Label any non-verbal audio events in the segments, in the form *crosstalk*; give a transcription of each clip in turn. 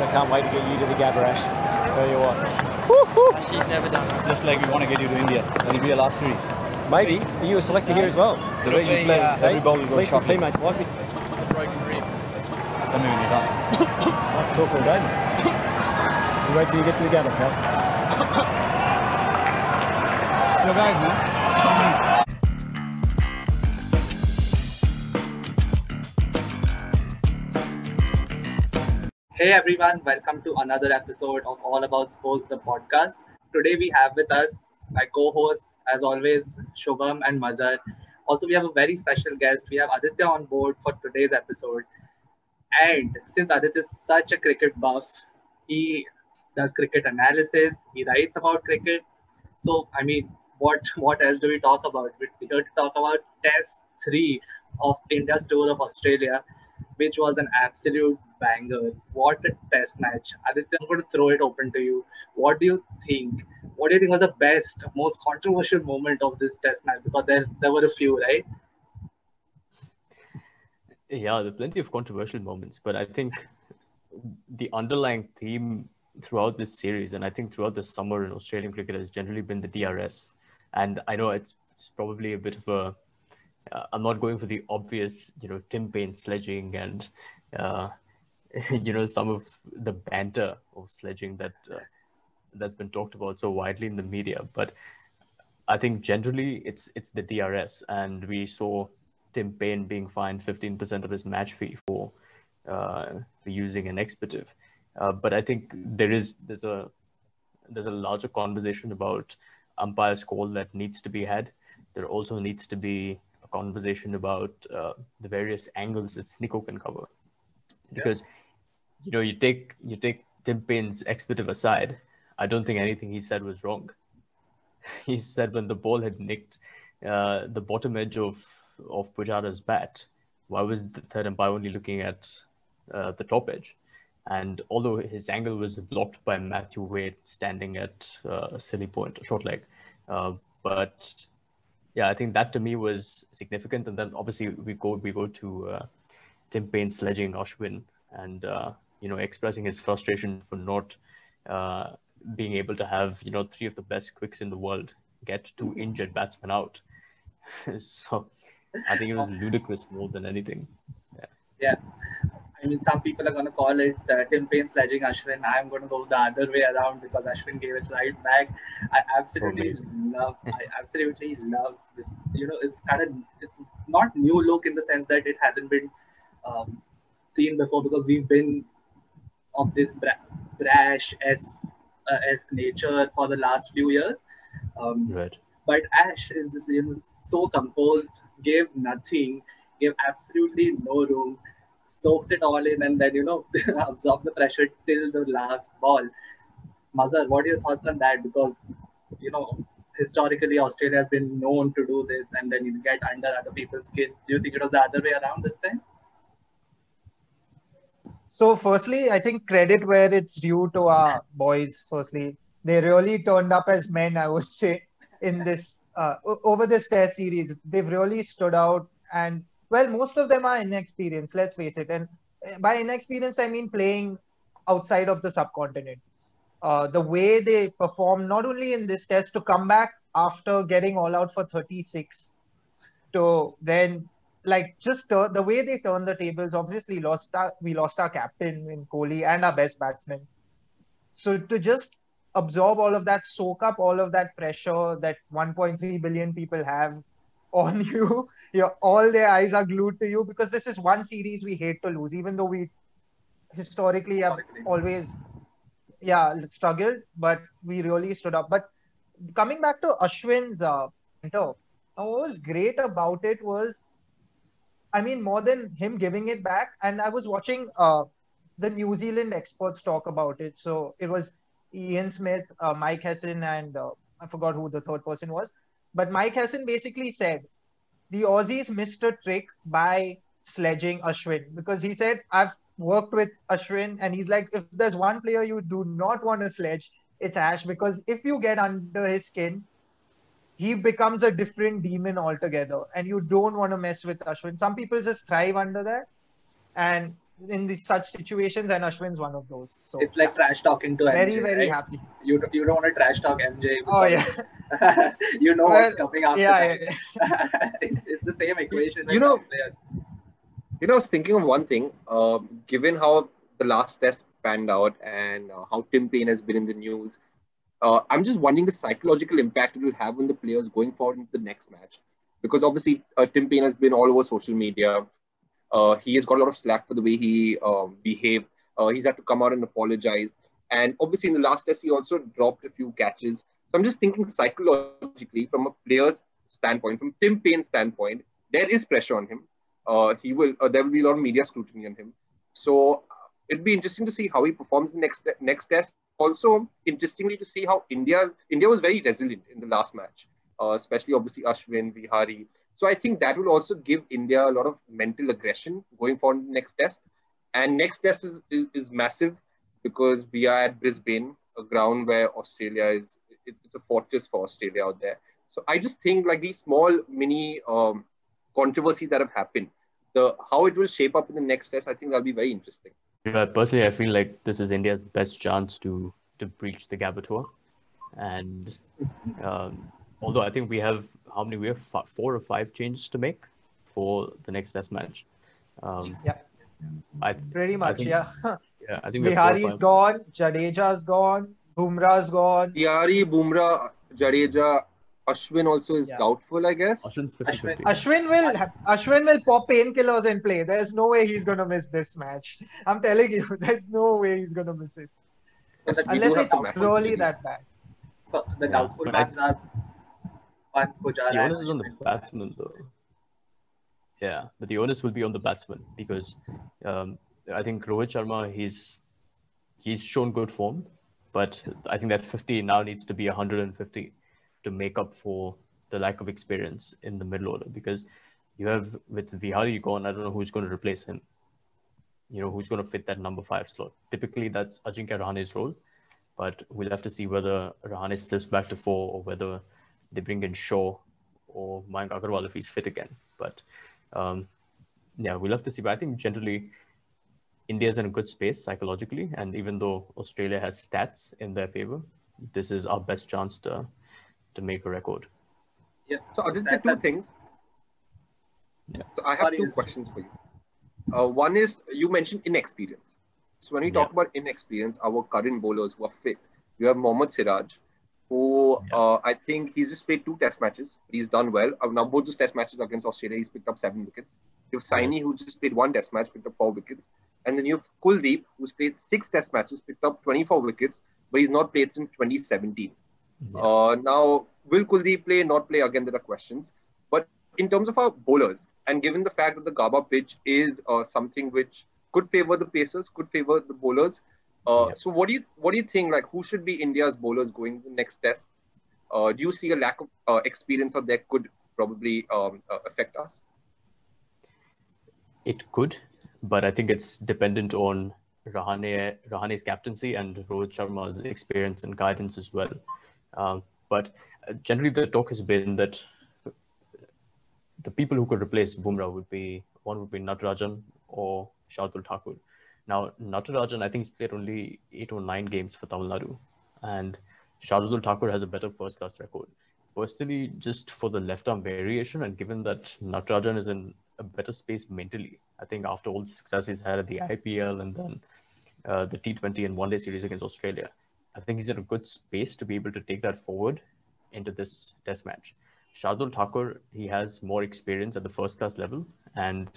I can't wait to get you to the Gabba Ash. Tell you what. She's never done that. Just like we want to get you to India. That'll be your last series. Maybe. Are you a selector here as well? The way you play, uh, every ball will At go least my chocolate. teammates like me. Broken rib. Tell me when you're done. I can talk all day, mate. You wait till you get to the Gabba, pal. Your guys, man. Hey everyone, welcome to another episode of All About Sports, the podcast. Today we have with us my co-hosts, as always, Shubham and Mazhar. Also, we have a very special guest. We have Aditya on board for today's episode. And since Aditya is such a cricket buff, he does cricket analysis, he writes about cricket. So, I mean, what what else do we talk about? We're here to talk about Test 3 of India's tour of Australia which was an absolute banger. What a test match. Aditya, I'm going to throw it open to you. What do you think? What do you think was the best, most controversial moment of this test match? Because there, there were a few, right? Yeah, there are plenty of controversial moments, but I think the underlying theme throughout this series, and I think throughout the summer in Australian cricket, has generally been the DRS. And I know it's, it's probably a bit of a uh, I'm not going for the obvious, you know, Tim Paine sledging and, uh, *laughs* you know, some of the banter of sledging that uh, that's been talked about so widely in the media. But I think generally it's it's the DRS, and we saw Tim Paine being fined 15% of his match fee for uh, for using an expletive. Uh, but I think there is there's a there's a larger conversation about umpire's call that needs to be had. There also needs to be a conversation about uh, the various angles that Snicko can cover, because you know you take you take Tim Paine's expletive aside. I don't think anything he said was wrong. *laughs* He said when the ball had nicked uh, the bottom edge of of Pujara's bat, why was the third umpire only looking at uh, the top edge? And although his angle was blocked by Matthew Wade standing at uh, a silly point, a short leg, uh, but yeah, I think that to me was significant. And then obviously we go we go to uh, Tim Paine sledging Ashwin and uh, you know expressing his frustration for not uh, being able to have you know three of the best quicks in the world get two injured batsmen out. *laughs* so I think it was ludicrous more than anything. Yeah. yeah. I mean, some people are going to call it uh, Tim Paine sledging Ashwin. I'm going to go the other way around because Ashwin gave it right back. I absolutely Amazing. love. I absolutely love this. You know, it's kind of it's not new look in the sense that it hasn't been um, seen before because we've been of this bra- brash as uh, as nature for the last few years. Um, Right. but Ash is just you know so composed, gave nothing, gave absolutely no room, soaked it all in, and then you know *laughs* absorbed the pressure till the last ball. Mazhar, what are your thoughts on that? Because you know historically Australia has been known to do this, and then you get under other people's skin. Do you think it was the other way around this time? So, firstly, I think credit where it's due to our boys. Firstly, they really turned up as men. I would say in this uh, over this test series, they've really stood out. And well, most of them are inexperienced. Let's face it. And uh, by inexperienced, I mean playing outside of the subcontinent. Uh, the way they perform, not only in this test, to come back after getting all out for 36, to then like just uh, the way they turn the tables. Obviously, lost our, we lost our captain in Kohli and our best batsman. So to just absorb all of that, soak up all of that pressure that 1.3 billion people have *laughs* on you, your all their eyes are glued to you because this is one series we hate to lose, even though we historically have always yeah struggled, but we really stood up. But coming back to Ashwin's uh, uh, what was great about it was, I mean, more than him giving it back, and I was watching uh, the New Zealand experts talk about it. So it was Ian Smith, uh, Mike Hesson, and uh, I forgot who the third person was. But Mike Hesson basically said the Aussies missed a trick by sledging Ashwin because he said, I've worked with Ashwin, and he's like, if there's one player you do not want to sledge, it's Ash because if you get under his skin, he becomes a different demon altogether, and you don't want to mess with Ashwin. Some people just thrive under that, and in these such situations, and Ashwin's one of those. So It's like trash talking to MJ. very very right? happy. You don't, you don't want to trash talk MJ. Oh yeah, yeah. *laughs* you know what's coming after yeah, that. yeah. *laughs* it's, it's the same equation. You know- players. You know, I was thinking of one thing. Uh, given how the last test panned out and uh, how Tim Paine has been in the news, uh, I'm just wondering the psychological impact it will have on the players going forward into the next match. Because obviously, uh, Tim Paine has been all over social media. Uh, he has got a lot of slack for the way he um, behaved. Uh, he's had to come out and apologize. And obviously, in the last test, he also dropped a few catches. So I'm just thinking psychologically, from a player's standpoint, from Tim Paine's standpoint, there is pressure on him. Uh, he will. Uh, there will be a lot of media scrutiny on him. So it'd be interesting to see how he performs the next next test. Also, interestingly to see how India's India was very resilient in the last match, uh, especially obviously Ashwin, Vihari. So I think that will also give India a lot of mental aggression going forward in the next test. And next test is, is, is massive because we are at Brisbane, a ground where Australia is it's, it's a fortress for Australia out there. So I just think like these small mini um, controversies that have happened, the how it will shape up in the next test, I think that'll be very interesting. Yeah, personally, I feel like this is India's best chance to to breach the Gabba tour, and um, although I think we have how many we have four or five changes to make for the next test match. Um, Yeah. I Pretty much, think- yeah. *laughs* yeah, I think we have four or gone, Jadeja's gone, Bumrah's gone. Vihari, Bumrah, Jadeja, Ashwin also is Yeah. doubtful, I guess. Ashwin's Ashwin- Ashwin will Ashwin will pop painkillers and play. There's no way he's gonna miss this match. I'm telling you, *laughs* there's no way he's gonna miss it. So the, We do Unless it's to really really. that bad. so the Yeah, doubtful but I- are Pant, Pujara, The onus is on the batsman, though. Yeah, but the onus will be on the batsman because um, I think Rohit Sharma he's he's shown good form, but I think that 50 now needs to be 150 to make up for the lack of experience in the middle order because you have with Vihari gone, I don't know who's going to replace him. You know who's going to fit that number five slot. Typically, that's Ajinkya Rahane's role, but we'll have to see whether Rahane slips back to four or whether they bring in Shaw or Mayank Agarwal if he's fit again. But um, yeah, we'll have to see. But I think generally, India's in a good space psychologically, and even though Australia has stats in their favor, this is our best chance to to make a record. Yeah. So Aditya, That's two things. Yeah. So I have Sorry, two questions for you. Uh, one is you mentioned inexperience. So when we talk about inexperience, our current bowlers who are fit, you have Mohammad Siraj, who Yeah. uh, I think he's just played two test matches. He's done well. Uh, now both those test matches against Australia, he's picked up seven wickets. You have Saini, who's just played one test match, picked up four wickets. And then you have Kuldeep, who's played six test matches, picked up 24 wickets, but he's not played since 2017. Yeah. Uh, now, will Kuldeep play, not play? Again, there are questions. But in terms of our bowlers, and given the fact that the Gabba pitch is uh, something which could favor the pacers, could favor the bowlers. Uh, Yeah. So, what do you what do you think? Like, who should be India's bowlers going to the next test? Uh, do you see a lack of uh, experience out there could probably um, uh, affect us? It could, but I think it's dependent on Rahane Rahane's captaincy and Rohit Sharma's experience and guidance as well. Um, but uh, generally, the talk has been that the people who could replace Bumrah would be one would be Natarajan or Shardul Thakur. Now, Natarajan, I think he's played only eight or nine games for Tamil Nadu, and Shardul Thakur has a better first class record. Personally, just for the left arm variation, and given that Natarajan is in a better space mentally, I think after all the success he's had at the IPL and then uh, the T20 and one day series against Australia, I think he's in a good space to be able to take that forward into this test match. Shardul Thakur, he has more experience at the first class level and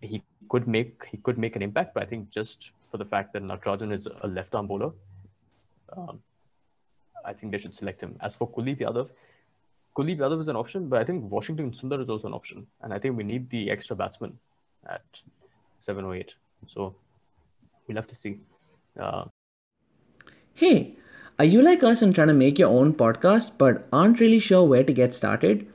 he could make he could make an impact, but I think just for the fact that Natarajan is a left arm bowler, um, I think they should select him. As for Kuldeep Yadav, Kuldeep Yadav is an option, but I think Washington Sundar is also an option. And I think we need the extra batsman at seven or eight. So we'll have to see. Uh, Hey, are you like us and trying to make your own podcast but aren't really sure where to get started?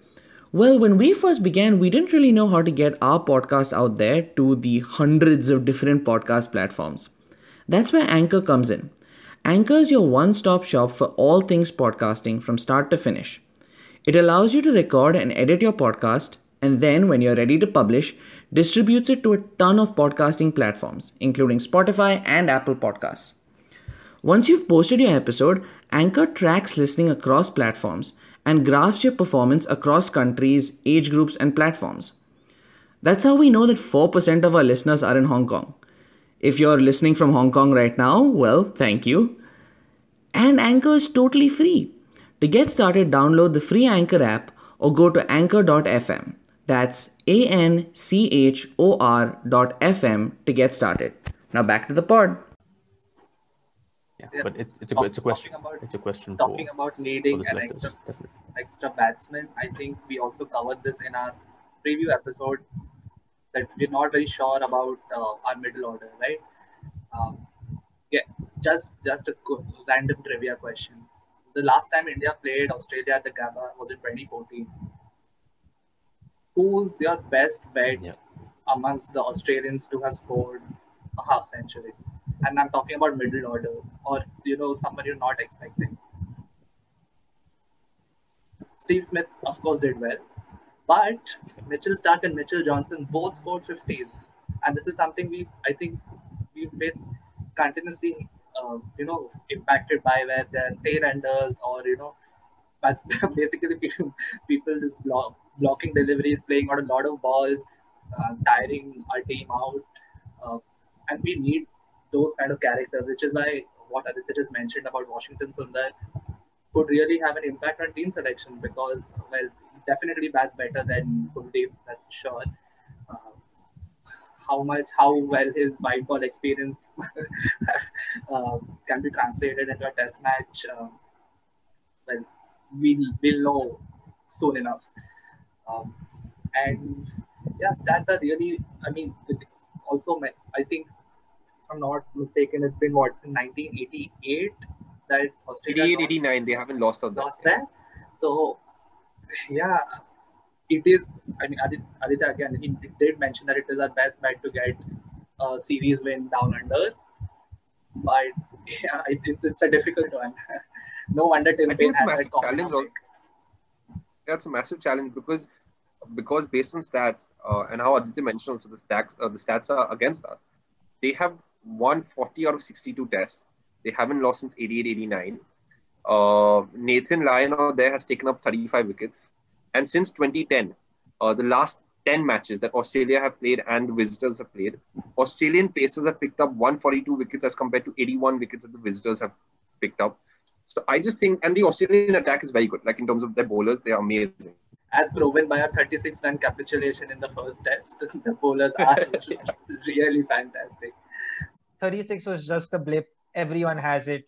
Well, when we first began, we didn't really know how to get our podcast out there to the hundreds of different podcast platforms. That's where Anchor comes in. Anchor is your one stop shop for all things podcasting from start to finish. It allows you to record and edit your podcast and then, when you're ready to publish, distributes it to a ton of podcasting platforms, including Spotify and Apple Podcasts. Once you've posted your episode, Anchor tracks listening across platforms and graphs your performance across countries, age groups, and platforms. That's how we know that 4% of our listeners are in Hong Kong. If you're listening from Hong Kong right now, well, thank you. And Anchor is totally free. To get started, download the free Anchor app or go to anchor.fm. That's A N C H O R.fm to get started. Now back to the pod. Yeah, Yeah. but it's it's a it's a question. about- It's a question Talking for, about needing an extra Definitely. extra batsman, I think we also covered this in our preview episode that we're not very sure about uh, our middle order, right? Um, yeah, just just a random trivia question. The last time India played Australia at the Gabba was in 2014. Who's your best bet Yeah. amongst the Australians to have scored a half century? And I'm talking about middle order or you know someone you're not expecting. Steve Smith, of course, did well, but Mitchell Starc and Mitchell Johnson both scored 50s, and this is something we've, I think, we've been continuously, uh, you know, impacted by where they're tail enders or you know, *laughs* basically people, people just block, blocking deliveries, playing out a lot of balls, uh, tiring our team out, uh, and we need those kind of characters, which is why what Aditya just mentioned about Washington Sundar could really have an impact on team selection because, well, he definitely bats better than Kuldeep, that's sure. Uh, how much, how well his white ball experience uh, *laughs* can be translated into a test match, uh, well, we'll, we'll know soon enough. Um, and yeah, stats are really, I mean, also, I think, I'm not mistaken, it's been what, since 1988 that Australia 88, lost- 89, they haven't lost on that. lost that. So, yeah, it is. I mean, Adit- Aditya again, he did mention that it is our best bet to get a series win down under. But yeah, it, it's, it's a difficult one. *laughs* no wonder Tim I think it's a massive challenge. That's a massive challenge because because based on stats uh, and how Aditya mentioned also the stats uh, the stats are against us. They have won 40 out of 62 tests. They haven't lost since 88 89. Uh, Nathan Lyon out there has taken up 35 wickets. And since 2010, uh, the last 10 matches that Australia have played and the visitors have played, Australian pacers have picked up 142 wickets as compared to 81 wickets that the visitors have picked up. So I just think, and the Australian attack is very good. Like in terms of their bowlers, they are amazing. As proven by our 36 run capitulation in the first test, *laughs* the bowlers are *laughs* really fantastic. 36 was just a blip. Everyone has it.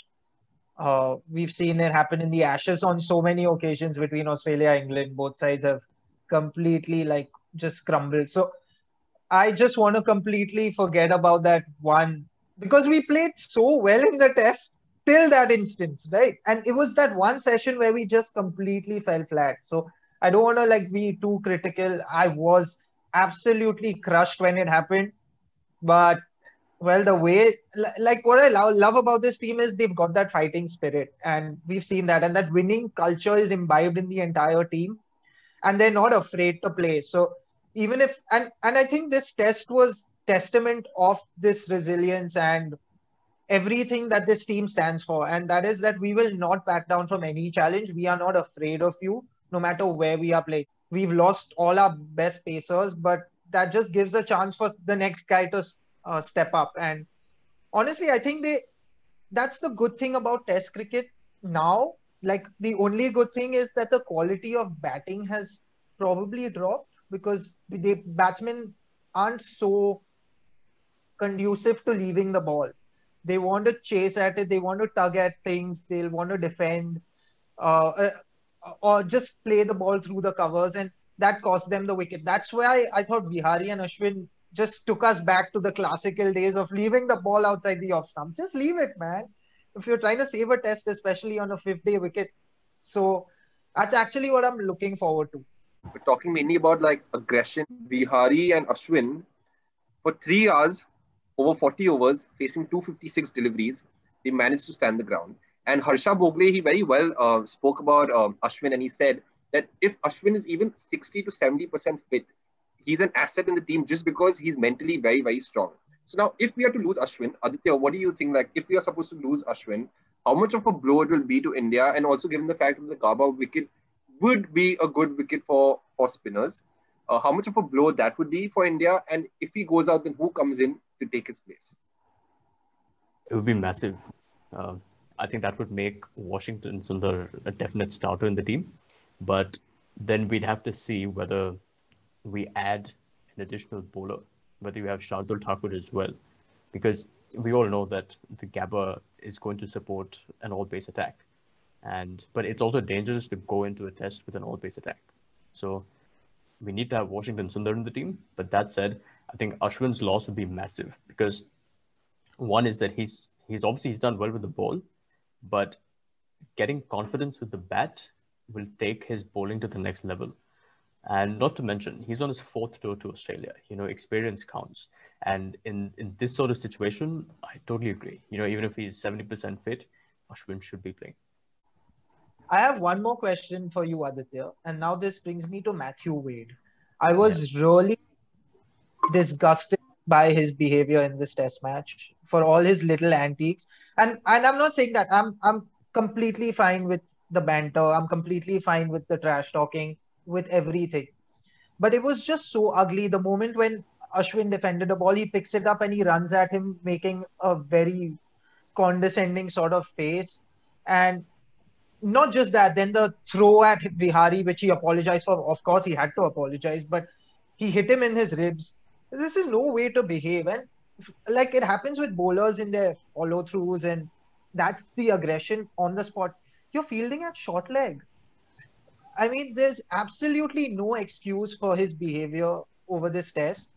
Uh, we've seen it happen in the Ashes on so many occasions between Australia and England. Both sides have completely like just crumbled. So I just want to completely forget about that one because we played so well in the test till that instance, right? And it was that one session where we just completely fell flat. So I don't want to like be too critical. I was absolutely crushed when it happened, but well, the way like what I love, love about this team is they've got that fighting spirit, and we've seen that, and that winning culture is imbibed in the entire team, and they're not afraid to play. So even if and and I think this test was testament of this resilience and everything that this team stands for, and that is that we will not back down from any challenge. We are not afraid of you, no matter where we are playing. We've lost all our best pacers, but that just gives a chance for the next guy to uh, step up. And honestly, I think they that's the good thing about Test cricket now. Like the only good thing is that the quality of batting has probably dropped because the batsmen aren't so conducive to leaving the ball. They want to chase at it. They want to tug at things. They'll want to defend, uh, uh, or just play the ball through the covers, and that cost them the wicket. That's why I thought Vihari and Ashwin just took us back to the classical days of leaving the ball outside the off stump. Just leave it, man. If you're trying to save a test, especially on a fifth day wicket. So that's actually what I'm looking forward to. We're talking mainly about like aggression. Vihari and Ashwin for three hours, over 40 overs, facing 256 deliveries, they managed to stand the ground. And Harsha Bhogle, he very well uh, spoke about um, Ashwin and he said that if Ashwin is even 60 to 70% fit, he's an asset in the team just because he's mentally very, very strong. So now, if we are to lose Ashwin, Aditya, what do you think? Like, if we are supposed to lose Ashwin, how much of a blow it will be to India? And also, given the fact that the Gabba wicket would be a good wicket for, for spinners, uh, how much of a blow that would be for India? And if he goes out, then who comes in to take his place? It would be massive. Uh, I think that would make Washington Sundar a definite starter in the team. But then we'd have to see whether we add an additional bowler, whether you have Shardul Thakur as well. Because we all know that the Gabba is going to support an all pace attack. And but it's also dangerous to go into a test with an all pace attack. So we need to have Washington Sundar in the team. But that said, I think Ashwin's loss would be massive because one is that he's he's obviously he's done well with the ball, but getting confidence with the bat will take his bowling to the next level. And not to mention, he's on his fourth tour to Australia. You know, experience counts. And in, in this sort of situation, I totally agree. You know, even if he's 70% fit, Ashwin should be playing. I have one more question for you, Aditya. And now this brings me to Matthew Wade. I was yeah. really disgusted by his behavior in this test match for all his little antiques. And and I'm not saying that. I'm I'm completely fine with the banter. I'm completely fine with the trash talking, with everything. But it was just so ugly. The moment when Ashwin defended the ball, he picks it up and he runs at him, making a very condescending sort of face. And not just that, then the throw at Vihari, which he apologized for. Of course, he had to apologize, but he hit him in his ribs. This is no way to behave. And like it happens with bowlers in their follow throughs, and that's the aggression on the spot. You're fielding at short leg. I mean, there's absolutely no excuse for his behavior over this test.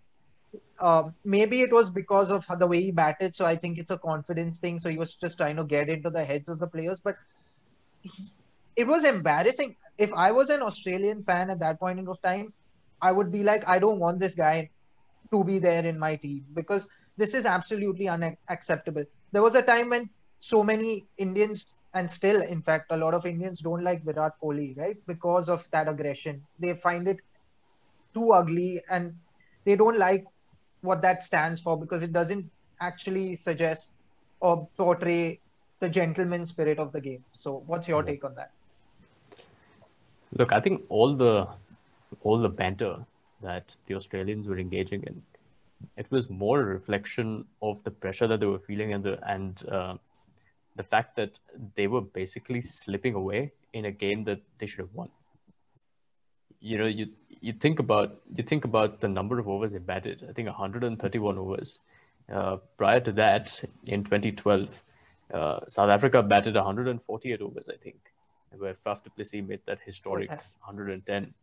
Um, maybe it was because of the way he batted, so I think it's a confidence thing. So he was just trying to get into the heads of the players, but it was embarrassing. If I was an Australian fan at that point in of time, I would be like, I don't want this guy to be there in my team because this is absolutely unacceptable. There was a time when so many Indians, and still, in fact, a lot of Indians don't like Virat Kohli, right? Because of that aggression. They find it too ugly and they don't like what that stands for because it doesn't actually suggest or portray the gentleman spirit of the game. So, what's your take on that? Look, I think all the all the banter that the Australians were engaging in, it was more a reflection of the pressure that they were feeling and the and uh, the fact that they were basically slipping away in a game that they should have won. You know, you you think about you think about the number of overs they batted. I think 131 overs. Uh, prior to that, in 2012, uh, South Africa batted 148 overs, I think, where Faf du Plessis made that historic yes. 110.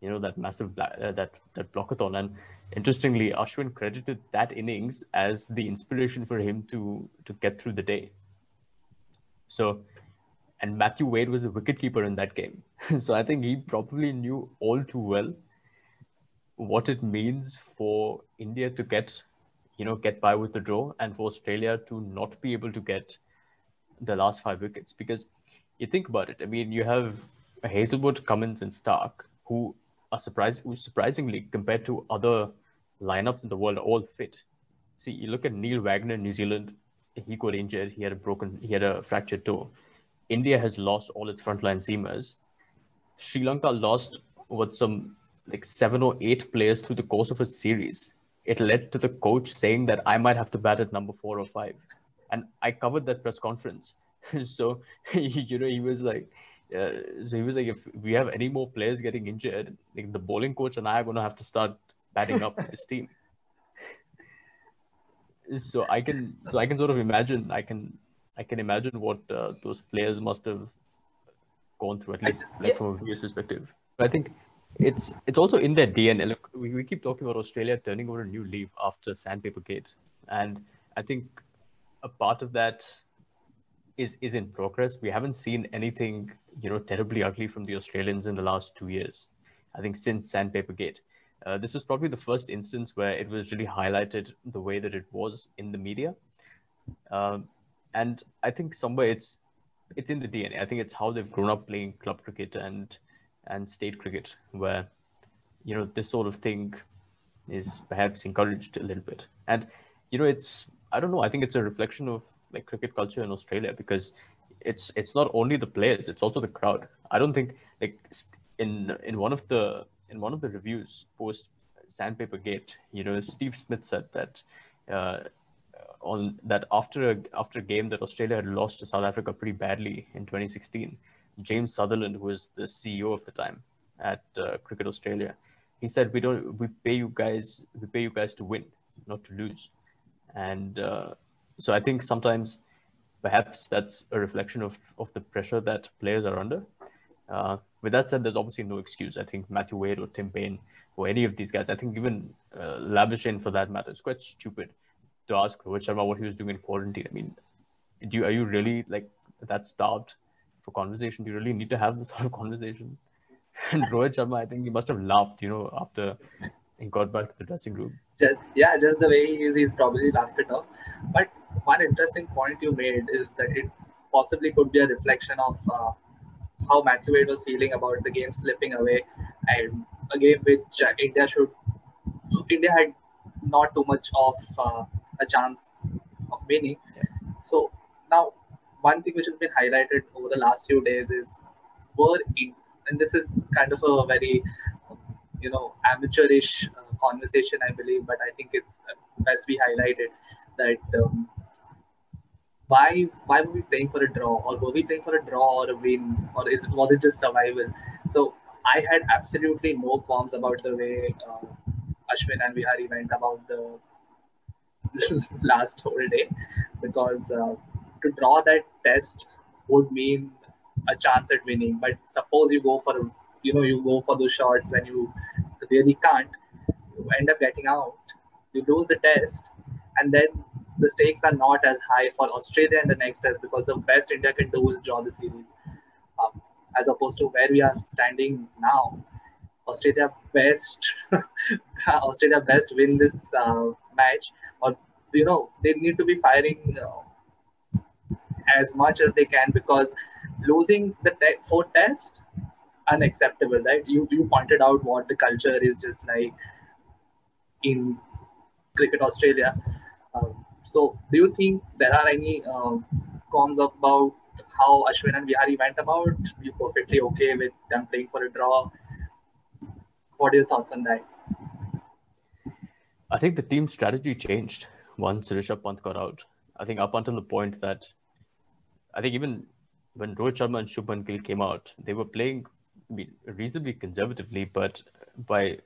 You know that massive uh, that that blockathon, and interestingly, Ashwin credited that innings as the inspiration for him to to get through the day. So, and Matthew Wade was a wicketkeeper in that game, *laughs* so I think he probably knew all too well what it means for India to get you know, get by with the draw and for Australia to not be able to get the last five wickets. Because you think about it, I mean, you have Hazlewood, Cummins, and Starc who are surprised, who surprisingly compared to other lineups in the world are all fit. See, you look at Neil Wagner, New Zealand, he got injured, he had a broken, he had a fractured toe. India has lost all its frontline seamers. Sri Lanka lost what some like seven or eight players through the course of a series it led to the coach saying that I might have to bat at number four or five. And I covered that press conference. *laughs* so, *laughs* you know, he was like, uh, so he was like, if we have any more players getting injured, like the bowling coach and I are going to have to start batting up *laughs* this team. So I can, so I can sort of imagine, I can, I can imagine what uh, those players must have gone through, at least like, from a perspective. But I think it's it's also in their DNA. Look, we, we keep talking about Australia turning over a new leaf after Sandpaper Gate, and I think a part of that is is in progress. We haven't seen anything you know terribly ugly from the Australians in the last two years. I think since Sandpaper Gate. Uh, this was probably the first instance where it was really highlighted the way that it was in the media, um, and I think somewhere it's it's in the DNA. I think it's how they've grown up playing club cricket and and state cricket, where you know this sort of thing is perhaps encouraged a little bit. And you know, it's I don't know. I think it's a reflection of like cricket culture in Australia because it's it's not only the players, it's also the crowd. I don't think like in in one of the in one of the reviews post Sandpaper Gate, you know, Steve Smith said that uh, on that after a after a game that Australia had lost to South Africa pretty badly in 2016, James Sutherland, who was the CEO of the time at uh, Cricket Australia, he said we don't we pay you guys we pay you guys to win, not to lose, and uh, so I think sometimes perhaps that's a reflection of of the pressure that players are under. With that said, there's obviously no excuse. I think Matthew Wade or Tim Paine or any of these guys, I think even uh, Labuschagne for that matter, is quite stupid to ask Rohit Sharma what he was doing in quarantine. I mean, do you, are you really like that starved for conversation? Do you really need to have this *laughs* sort of conversation? *laughs* And Rohit Sharma, I think he must have laughed, you know, after he got back to the dressing room. Just, yeah, just the way he is, he's probably laughed it off. But one interesting point you made is that it possibly could be a reflection of uh, how Matthew was feeling about the game slipping away, and a game which uh, India should India had not too much of uh, a chance of winning. So now, one thing which has been highlighted over the last few days is were in, and this is kind of a very you know amateurish uh, conversation, I believe, but I think it's best we highlighted that. Um, why why were we playing for a draw? Or were we playing for a draw or a win? Or is was it just survival? So i had absolutely no qualms about the way uh, ashwin and vihari went about the *laughs* last whole day. Because uh, to draw that test would mean a chance at winning. But suppose you go for you know you go for those shots when you really can't you end up getting out you lose the test and then the stakes are not as high for Australia in the next test because the best India can do is draw the series, um, as opposed to where we are standing now. Australia best, *laughs* Australia best win this uh, match, or you know they need to be firing uh, as much as they can because losing the te- fourth test unacceptable. Right? You you pointed out what the culture is just like in cricket Australia. Um, so, do you think there are any um, comms about how Ashwin and Vihari went about? You perfectly okay with them playing for a draw? What are your thoughts on that? I think the team strategy changed once Rishabh Pant got out. I think up until the point that I think even when Rohit Sharma and Shubman Gill came out, they were playing reasonably conservatively, but by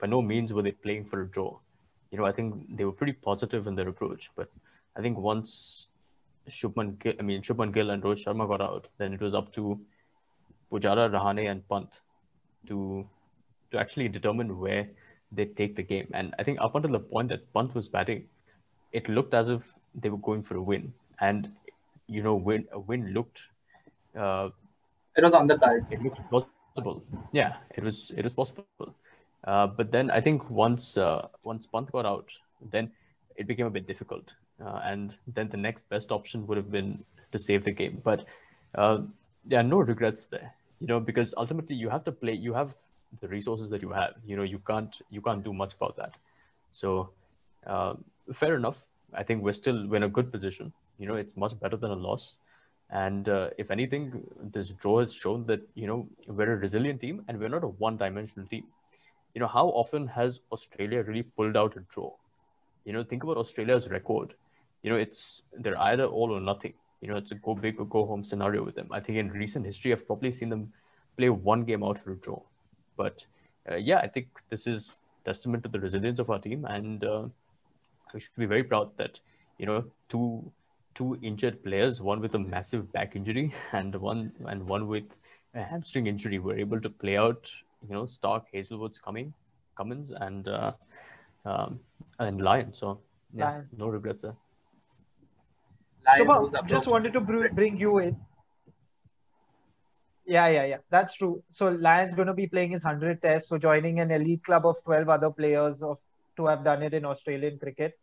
by no means were they playing for a draw you know, I think they were pretty positive in their approach. But I think once Shubman, Gill, I mean, Shubman Gill and Rohit Sharma got out, then it was up to Pujara, Rahane, and Pant to to actually determine where they take the game. And I think up until the point that Pant was batting, it looked as if they were going for a win. And you know, win a win looked. Uh, it was on the cards. It looked possible. Yeah, it was. It was possible. Uh, but then I think once uh, once Pant got out, then it became a bit difficult, uh, and then the next best option would have been to save the game. But uh, there are no regrets there, you know, because ultimately you have to play. You have the resources that you have. You know, you can't you can't do much about that. So uh, fair enough. I think we're still we're in a good position. You know, it's much better than a loss. And uh, if anything, this draw has shown that you know we're a resilient team and we're not a one-dimensional team you know, how often has Australia really pulled out a draw? You know, think about Australia's record. You know, it's they're either all or nothing. You know, it's a go big or go home scenario with them. I think in recent history, I've probably seen them play one game out for a draw. But uh, yeah, I think this is testament to the resilience of our team, and uh, we should be very proud that you know two two injured players, one with a massive back injury *laughs* and one and one with a hamstring injury, were able to play out you know, Starc, Hazlewood's coming, Cummins, and uh, um, and Lyon. So yeah, Lyon. no regrets there. Shubham, just wanted to br- bring you in. Yeah, yeah, yeah. That's true. So Lyon's going to be playing his 100 test, so joining an elite club of 12 other players of to have done it in Australian cricket.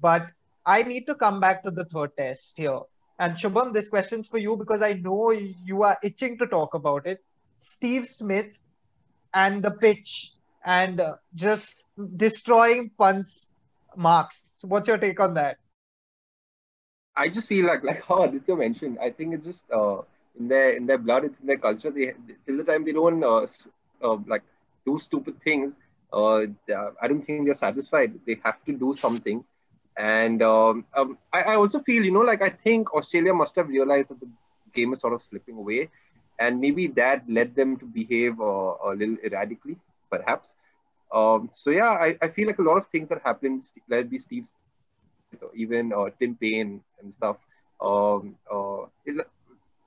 But I need to come back to the third test here. And Shubham, this question's for you because I know you are itching to talk about it. Steve Smith and the pitch and uh, just destroying Pant's marks. What's your take on that? I just feel like *laughs* like how Aditya mentioned. I think it's just uh, in their in their blood. It's in their culture. They till the time they don't uh, uh, like do stupid things. Uh, I don't think they're satisfied. They have to do something. And um, um, I, I also feel, you know, like I think Australia must have realized that the game is sort of slipping away, and maybe that led them to behave uh, a little erratically, perhaps. Um, so yeah, I, I feel like a lot of things that happened, let it be Steve even uh, Tim Paine and stuff. Um, uh, it,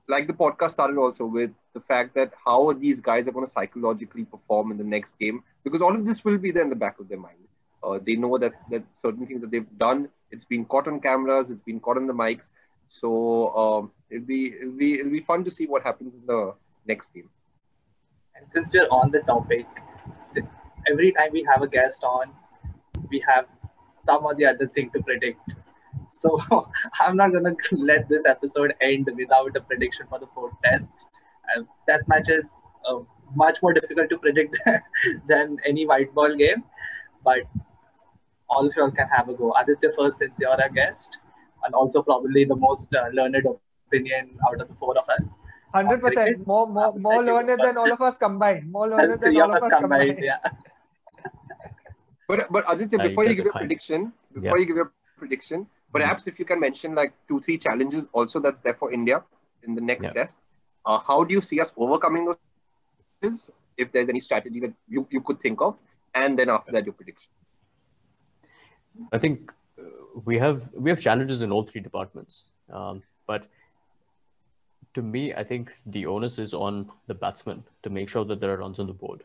like the podcast started also with the fact that how these guys are going to psychologically perform in the next game because all of this will be there in the back of their mind. Uh, they know that that certain things that they've done, it's been caught on cameras, it's been caught on the mics. So um, it'll be it'll be it'll be fun to see what happens in the next game. And since we're on the topic, every time we have a guest on, we have some or the other thing to predict. So *laughs* I'm not gonna *laughs* let this episode end without a prediction for the fourth test. Uh, test matches uh, much more difficult to predict *laughs* than any white ball game, but all of y'all can have a go. Aditya first, since you're a guest, and also probably the most uh, learned opinion out of the four of us. Hundred percent, more more more learned than all of us combined. More learned than all of us combined, yeah. *laughs* But but Aditya, you before you guys give are your prediction, before Yeah. you give your prediction, perhaps if you can mention like two three challenges also that's there for India in the next Yeah. test. Uh, how do you see us overcoming those? If there's any strategy that you, you could think of, and then after that your prediction. I think we have we have challenges in all three departments. Um, but to me, I think the onus is on the batsman to make sure that there are runs on the board,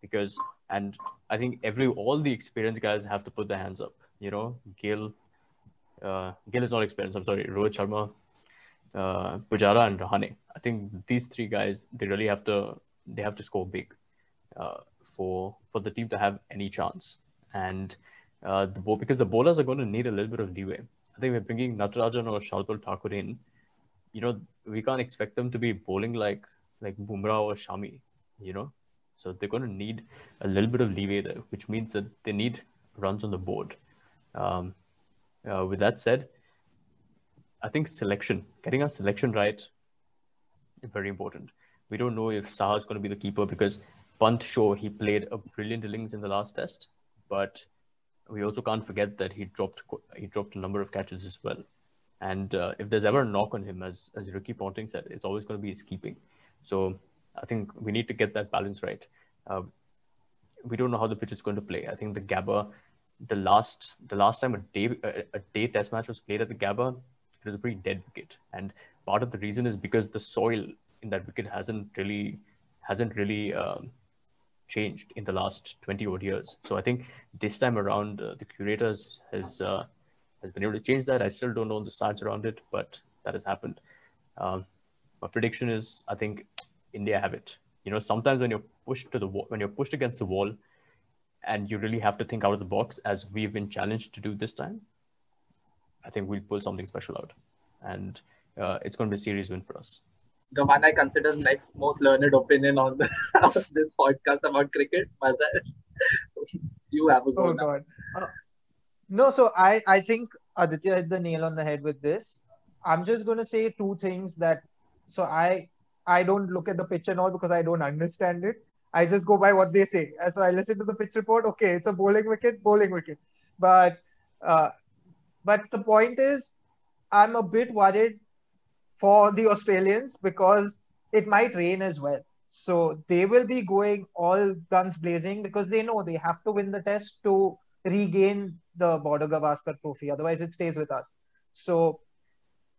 because and I think every all the experienced guys have to put their hands up. You know, Gill, uh, Gill is not experienced. I'm sorry, Rohit Sharma, uh, Pujara, and Rahane. I think these three guys they really have to they have to score big uh, for for the team to have any chance. And uh, the because the bowlers are going to need a little bit of leeway. I think we're bringing Natarajan or Shardul Thakur in. You know, we can't expect them to be bowling like like Bumrah or Shami. You know, so they're going to need a little bit of leeway there, which means that they need runs on the board. Um, uh, with that said, I think selection, getting our selection right, is very important. We don't know if Saha is going to be the keeper because Pant, sure, he played a brilliant innings in the last test, but we also can't forget that he dropped he dropped a number of catches as well. And uh, if there's ever a knock on him, as as Ricky Ponting said, it's always going to be his keeping. So I think we need to get that balance right. Uh, we don't know how the pitch is going to play. I think the Gabba, the last the last time a day a, day test match was played at the Gabba, it was a pretty dead wicket, and part of the reason is because the soil in that wicket hasn't really hasn't really um, changed in the last 20 odd years. So I think this time around, uh, the curators has uh, has been able to change that. I still don't know the science around it, but that has happened. Um, my prediction is, I think India have it. You know, sometimes when you're pushed to the wall, when you're pushed against the wall, and you really have to think out of the box, as we've been challenged to do this time, I think we'll pull something special out, and uh, it's going to be a serious win for us. The one I consider next most learned opinion on, the, *laughs* on this podcast about cricket, Mazhar. you have a go Oh now. god. Uh, no, so I I think Aditya hit the nail on the head with this. I'm just going to say two things that so I I don't look at the pitch and all because I don't understand it. I just go by what they say. So I listen to the pitch report. Okay, it's a bowling wicket, bowling wicket. But uh, but the point is, I'm a bit worried for the Australians because it might rain as well. So they will be going all guns blazing because they know they have to win the test to regain the Border Gavaskar trophy. Otherwise, it stays with us. So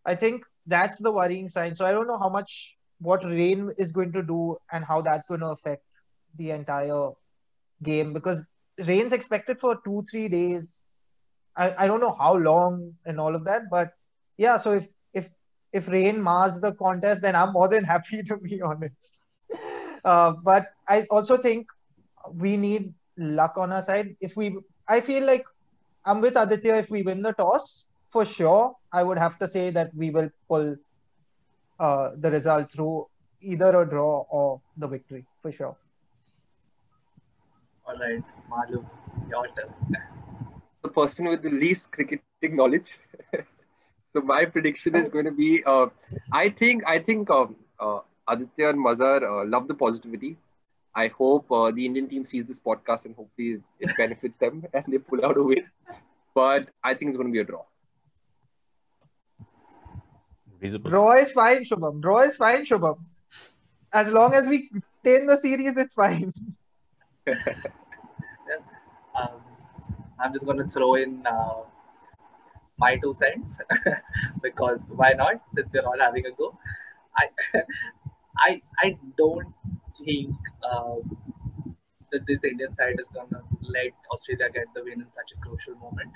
I think that's the worrying sign. So I don't know how much what rain is going to do and how that's going to affect the entire game because rain's expected for two, three days. I, I don't know how long and all of that, but yeah, so if if if rain mars the contest, then I'm more than happy to be honest. Uh, but I also think we need luck on our side. If we, I feel like I'm with Aditya. If we win the toss, for sure, I would have to say that we will pull uh, the result through either a draw or the victory for sure. All right, Malu, your turn. the person with the least cricketing knowledge. *laughs* so my prediction is going to be. Uh, I think I think um, uh, Aditya and Mazhar uh, love the positivity. I hope uh, the Indian team sees this podcast and hopefully it benefits them *laughs* and they pull out a win. But I think it's going to be a draw. Reasonable. Draw is fine, Shubham. Draw is fine, Shubham. As long as we retain the series, it's fine. *laughs* Um, I'm just going to throw in uh, my two cents *laughs* because why not? Since we're all having a go, I *laughs* I I don't think uh, that this Indian side is to let Australia get the win in such a crucial moment,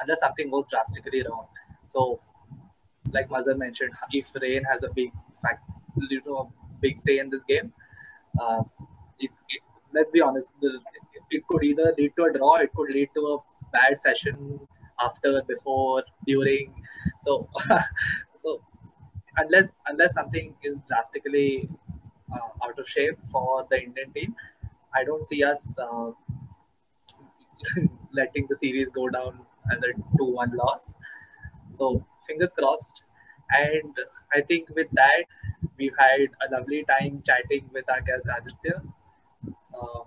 unless something goes drastically wrong. So, like Mazhar mentioned, if rain has a big fact, you know, big say in this game, uh, it, it, let's be honest, the, it could either lead to a draw, it could lead to a bad session after, before, during. *laughs* So, *laughs* so unless unless something is drastically uh, out of shape for the Indian team, I don't see us uh, *laughs* letting the series go down as a two-one loss. So fingers crossed. And I think with that, we've had a lovely time chatting with our guest Aditya. Uh,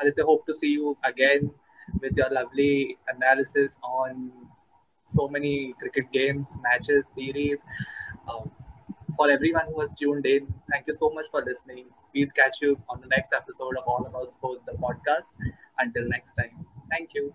Aditya, hope to see you again with your lovely analysis on so many cricket games, matches, series. Um, for everyone who has tuned in, thank you so much for listening. We'll catch you on the next episode of All About Sports, the podcast. Until next time, thank you.